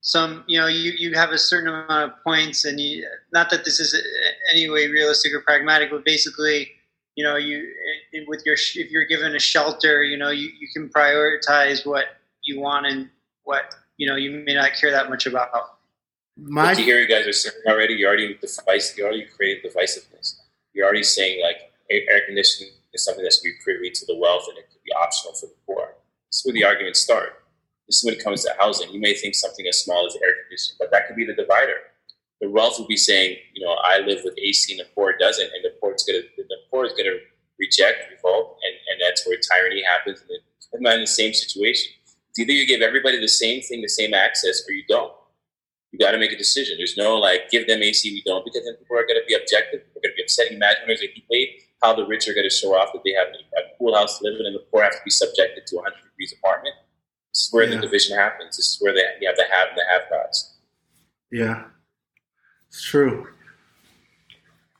Speaker 4: some you know you, you have a certain amount of points and you not that this is any way realistic or pragmatic but basically you know you eh, eh, with your if you're given a shelter you know you, you can prioritize what you want and what you know you may not care that much about.
Speaker 3: My you hear you guys are saying already you already device you already created divisiveness you're already saying like air conditioning is something that's be privy to the wealth and it could be optional for the poor this is where the arguments start this is when it comes to housing you may think something as small as air conditioning but that could be the divider the wealth would be saying, you know, I live with AC and the poor doesn't, and the poor is gonna the poor is gonna reject, revolt, and, and that's where tyranny happens. And I'm not in the same situation. It's either you give everybody the same thing, the same access, or you don't. You got to make a decision. There's no like give them AC, we don't, because then people are going to be objective. They're going to be upset. Imagine there's a heat wave, how the rich are going to show off that they have a cool house to live in, and the poor have to be subjected to a 100 degrees apartment. This is where yeah. the division happens. This is where they, you have the have and the have-nots.
Speaker 2: Yeah. It's true.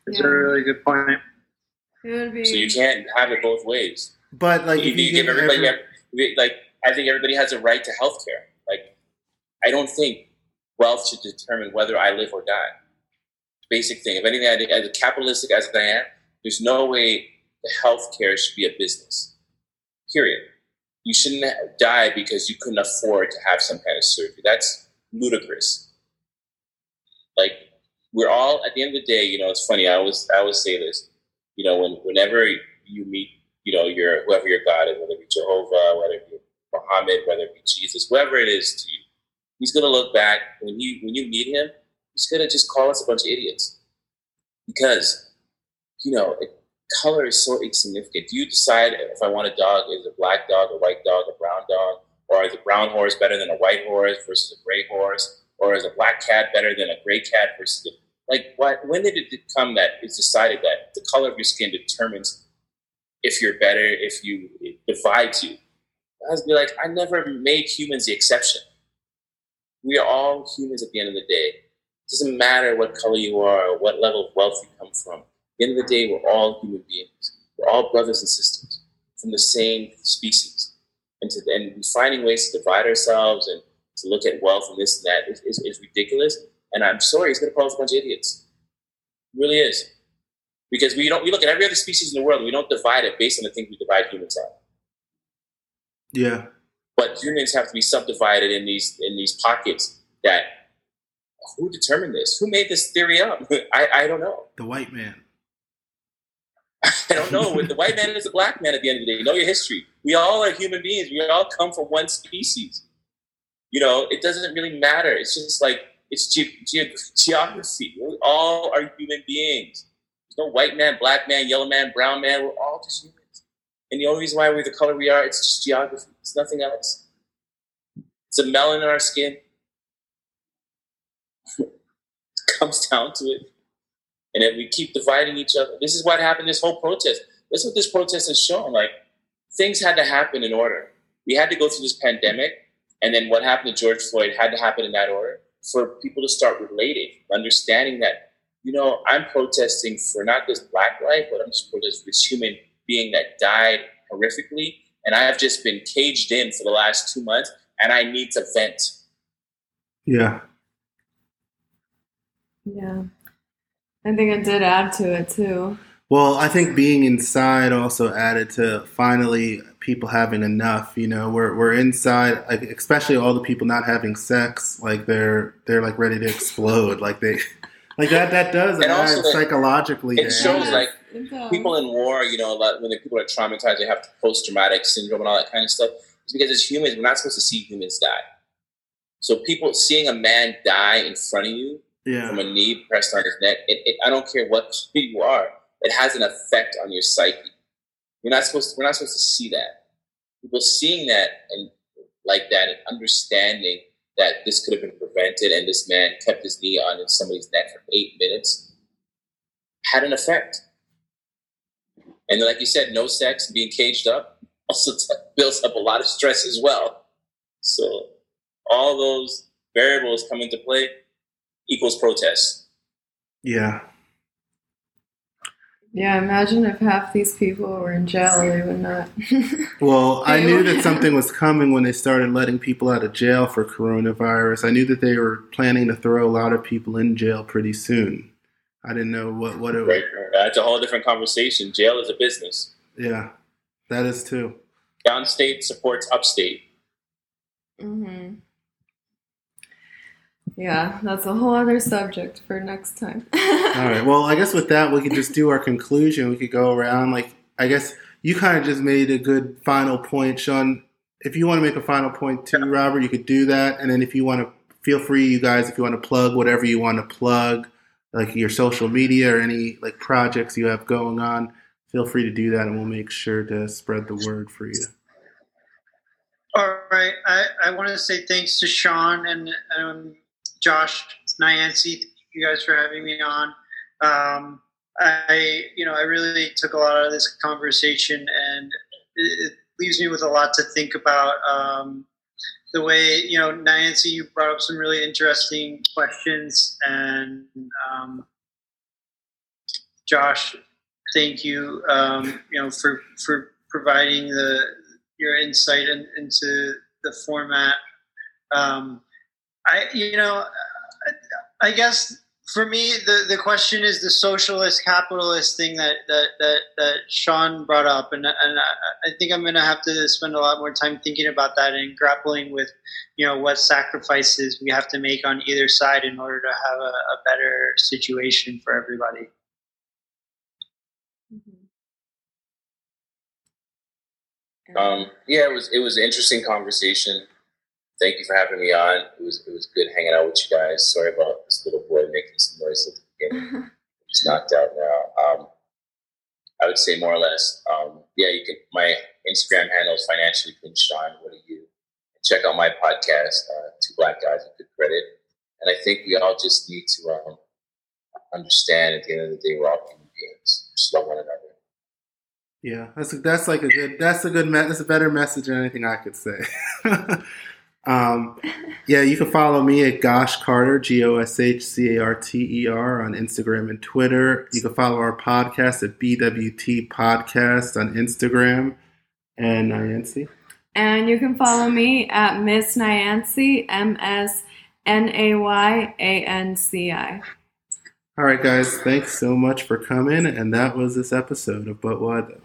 Speaker 4: It's yeah. a really good point.
Speaker 3: It would be. So you can't have it both ways.
Speaker 2: But like,
Speaker 3: you, you give everybody every, like, I think everybody has a right to health care. Like, I don't think wealth should determine whether I live or die. basic thing. If anything, as capitalistic as I am, there's no way the healthcare should be a business. Period. You shouldn't die because you couldn't afford to have some kind of surgery. That's ludicrous. Like we're all at the end of the day, you know, it's funny. I always I always say this. You know, when whenever you meet, you know, your whoever your God is, whether it be Jehovah, whether it be Muhammad, whether it be Jesus, whoever it is to you, he's gonna look back when you when you meet him, he's gonna just call us a bunch of idiots because you know it, color is so insignificant. Do you decide if I want a dog is a black dog, a white dog, a brown dog, or is a brown horse better than a white horse versus a gray horse, or is a black cat better than a gray cat versus a, like what? When did it come that it's decided that the color of your skin determines if you're better, if you it divides you? I was be like, I never made humans the exception. We are all humans at the end of the day. It doesn't matter what color you are or what level of wealth you come from the end of the day, we're all human beings. We're all brothers and sisters from the same species. And, to, and finding ways to divide ourselves and to look at wealth and this and that is, is, is ridiculous. And I'm sorry, he's going to call us a bunch of idiots. It really is. Because we don't we look at every other species in the world, and we don't divide it based on the things we divide humans on.
Speaker 2: Yeah.
Speaker 3: But humans have to be subdivided in these in these pockets that who determined this? Who made this theory up? I, I don't know.
Speaker 2: The white man.
Speaker 3: I don't know. the white man is a black man at the end of the day. Know your history. We all are human beings. We all come from one species. You know, it doesn't really matter. It's just like it's ge- ge- geography. We all are human beings. There's no white man, black man, yellow man, brown man. We're all just humans. And the only reason why we're the color we are, it's just geography. It's nothing else. It's a melanin in our skin. comes down to it. And if we keep dividing each other, this is what happened this whole protest. This is what this protest has shown. Like things had to happen in order. We had to go through this pandemic, and then what happened to George Floyd had to happen in that order for people to start relating, understanding that, you know, I'm protesting for not just black life, but I'm just protesting for this human being that died horrifically. And I have just been caged in for the last two months and I need to vent.
Speaker 2: Yeah.
Speaker 1: Yeah. I think it did add to it too.
Speaker 2: Well, I think being inside also added to finally people having enough. You know, we're we're inside, like especially all the people not having sex, like they're they're like ready to explode. Like they, like that that does
Speaker 3: And
Speaker 2: add
Speaker 3: also,
Speaker 2: psychologically.
Speaker 3: it
Speaker 2: to
Speaker 3: shows, like,
Speaker 1: It.
Speaker 3: People in war, you know, a lot, when the people are traumatized, they have post traumatic syndrome and all that kind of stuff. It's because as humans, we're not supposed to see humans die. So people seeing a man die in front of you
Speaker 2: yeah,
Speaker 3: from a knee pressed on his neck, it, it, I don't care what you are, it has an effect on your psyche. We're not supposed to, we're not supposed to see that. People seeing that and like that and understanding that this could have been prevented and this man kept his knee on somebody's neck for eight minutes had an effect. And like you said, no sex, being caged up also t- builds up a lot of stress as well. So all those variables come into play equals protest.
Speaker 2: yeah,
Speaker 1: Yeah, imagine if half these people were in jail, they would not.
Speaker 2: Well, I knew that something was coming when they started letting people out of jail for coronavirus. I knew that they were planning to throw a lot of people in jail pretty soon. I didn't know what what it was.
Speaker 3: Right? That's a whole different conversation. Jail is a business.
Speaker 2: Yeah, that is too.
Speaker 3: Downstate supports upstate.
Speaker 1: hmm Yeah, that's a whole other subject for next time.
Speaker 2: All right. Well, I guess with that, we could just do our conclusion. We could go around. Like, I guess you kind of just made a good final point, Sean. If you want to make a final point too, Robert, you could do that. And then if you want to, feel free, you guys, if you want to plug whatever you want to plug, like your social media or any like projects you have going on, feel free to do that, and we'll make sure to spread the word for you.
Speaker 4: All right. I, I want to say thanks to Sean and um, Josh. Thank you guys for having me on. Um, I, you know, I really took a lot out of this conversation, and it, leaves me with a lot to think about. Um, the way, you know, Nayanci, you brought up some really interesting questions, and um, Josh, thank you, um, you know, for for providing the your insight in, into the format. Um, I, you know, I guess for me, the, the question is the socialist capitalist thing that, that, that, that Sean brought up. And, and I, I think I'm going to have to spend a lot more time thinking about that and grappling with, you know, what sacrifices we have to make on either side in order to have a, a better situation for everybody.
Speaker 3: Mm-hmm. Um, yeah, it was it was an interesting conversation thank you for having me on. It was it was good hanging out with you guys. Sorry about this little boy making some noise at the beginning. He's knocked out now. Um, I would say more or less. Um, yeah, you can. My Instagram handle is financially clean Sean. What are you? Check out my podcast, uh, Two Black Guys with Good Credit. And I think we all just need to um, understand at the end of the day we're all human beings. Just love one another.
Speaker 2: Yeah, that's that's like a good that's a good me- that's a better message than anything I could say. Um, yeah, you can follow me at Gosh Carter, G O S H C A R T E R, on Instagram and Twitter. You can follow our podcast at BWT Podcast on Instagram. And Nayanci.
Speaker 1: And you can follow me at Miss Nayanci, M S N A Y A N C I.
Speaker 2: All right, guys, thanks so much for coming. And that was this episode of But Why Though.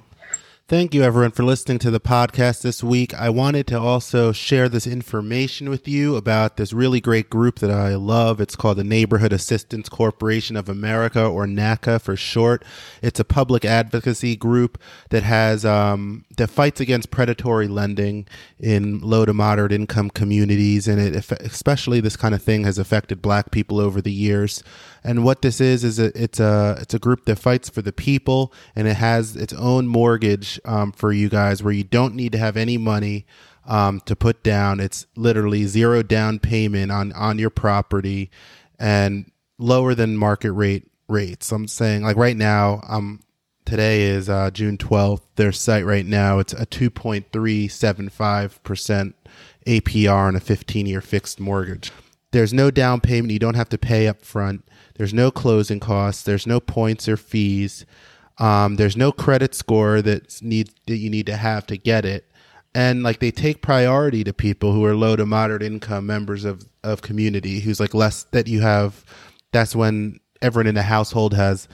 Speaker 2: Thank you, everyone, for listening to the podcast this week. I wanted to also share this information with you about this really great group that I love. It's called the Neighborhood Assistance Corporation of America, or NACA for short. It's a public advocacy group that has um, that fights against predatory lending in low to moderate income communities, and it especially this kind of thing has affected Black people over the years. And what this is is a, it's a it's a group that fights for the people, and it has its own mortgage um, for you guys, where you don't need to have any money um, to put down. It's literally zero down payment on on your property, and lower than market rate rates. I'm saying like right now, um, today is uh, June 12th. Their site right now it's a 2.375 percent APR on a 15 year fixed mortgage. There's no down payment. You don't have to pay up front. There's no closing costs. There's no points or fees. Um, there's no credit score that need that you need to have to get it. And like they take priority to people who are low to moderate income members of of community who's like less that you have. That's when everyone in the household has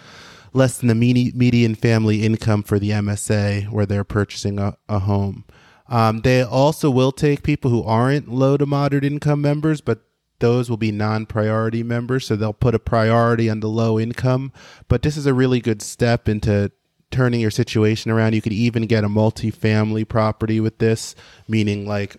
Speaker 2: less than the median family income for the MSA where they're purchasing a, a home. Um, they also will take people who aren't low to moderate income members, but those will be non-priority members so they'll put a priority on the low income. But this is a really good step into turning your situation around. You could even get a multi-family property with this meaning like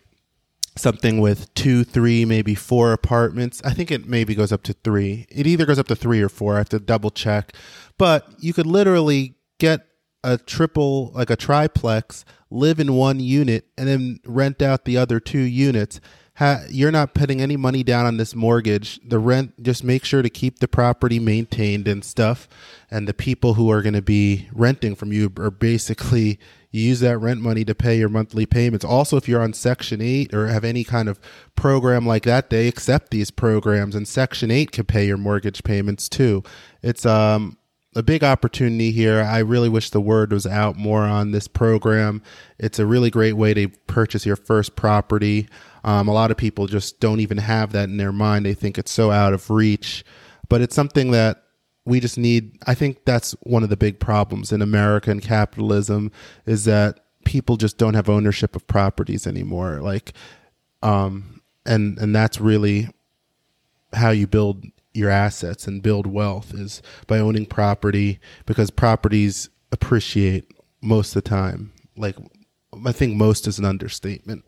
Speaker 2: something with two three maybe four apartments. I think it maybe goes up to three. It either goes up to three or four. I have to double check. But you could literally get a triple like a triplex live in one unit and then rent out the other two units ha- you're not putting any money down on this mortgage. The rent, just make sure to keep the property maintained and stuff. And the people who are going to be renting from you are basically you use that rent money to pay your monthly payments. Also, if you're on Section 8 or have any kind of program like that, they accept these programs, and Section 8 can pay your mortgage payments too. It's um, a big opportunity here. I really wish the word was out more on this program. It's a really great way to purchase your first property. Um, a lot of people just don't even have that in their mind. They think it's so out of reach, but it's something that we just need. I think that's one of the big problems in American capitalism is that people just don't have ownership of properties anymore. Like, um, and and that's really how you build your assets and build wealth is by owning property because properties appreciate most of the time. Like I think most is an understatement.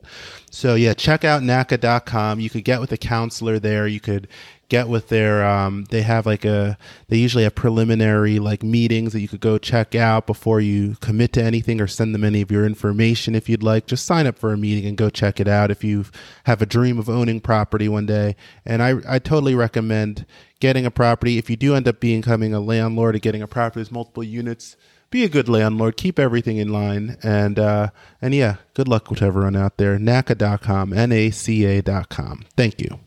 Speaker 2: So yeah, check out NACA.com. You could get with a counselor there. You could get with their, um, they have like a, they usually have preliminary like meetings that you could go check out before you commit to anything or send them any of your information if you'd like. Just sign up for a meeting and go check it out if you have a dream of owning property one day. And I, I totally recommend getting a property. If you do end up becoming a landlord and getting a property with multiple units, be a good landlord, keep everything in line, and uh, and yeah, good luck with everyone out there. NACA.com, N A C A.com. Thank you.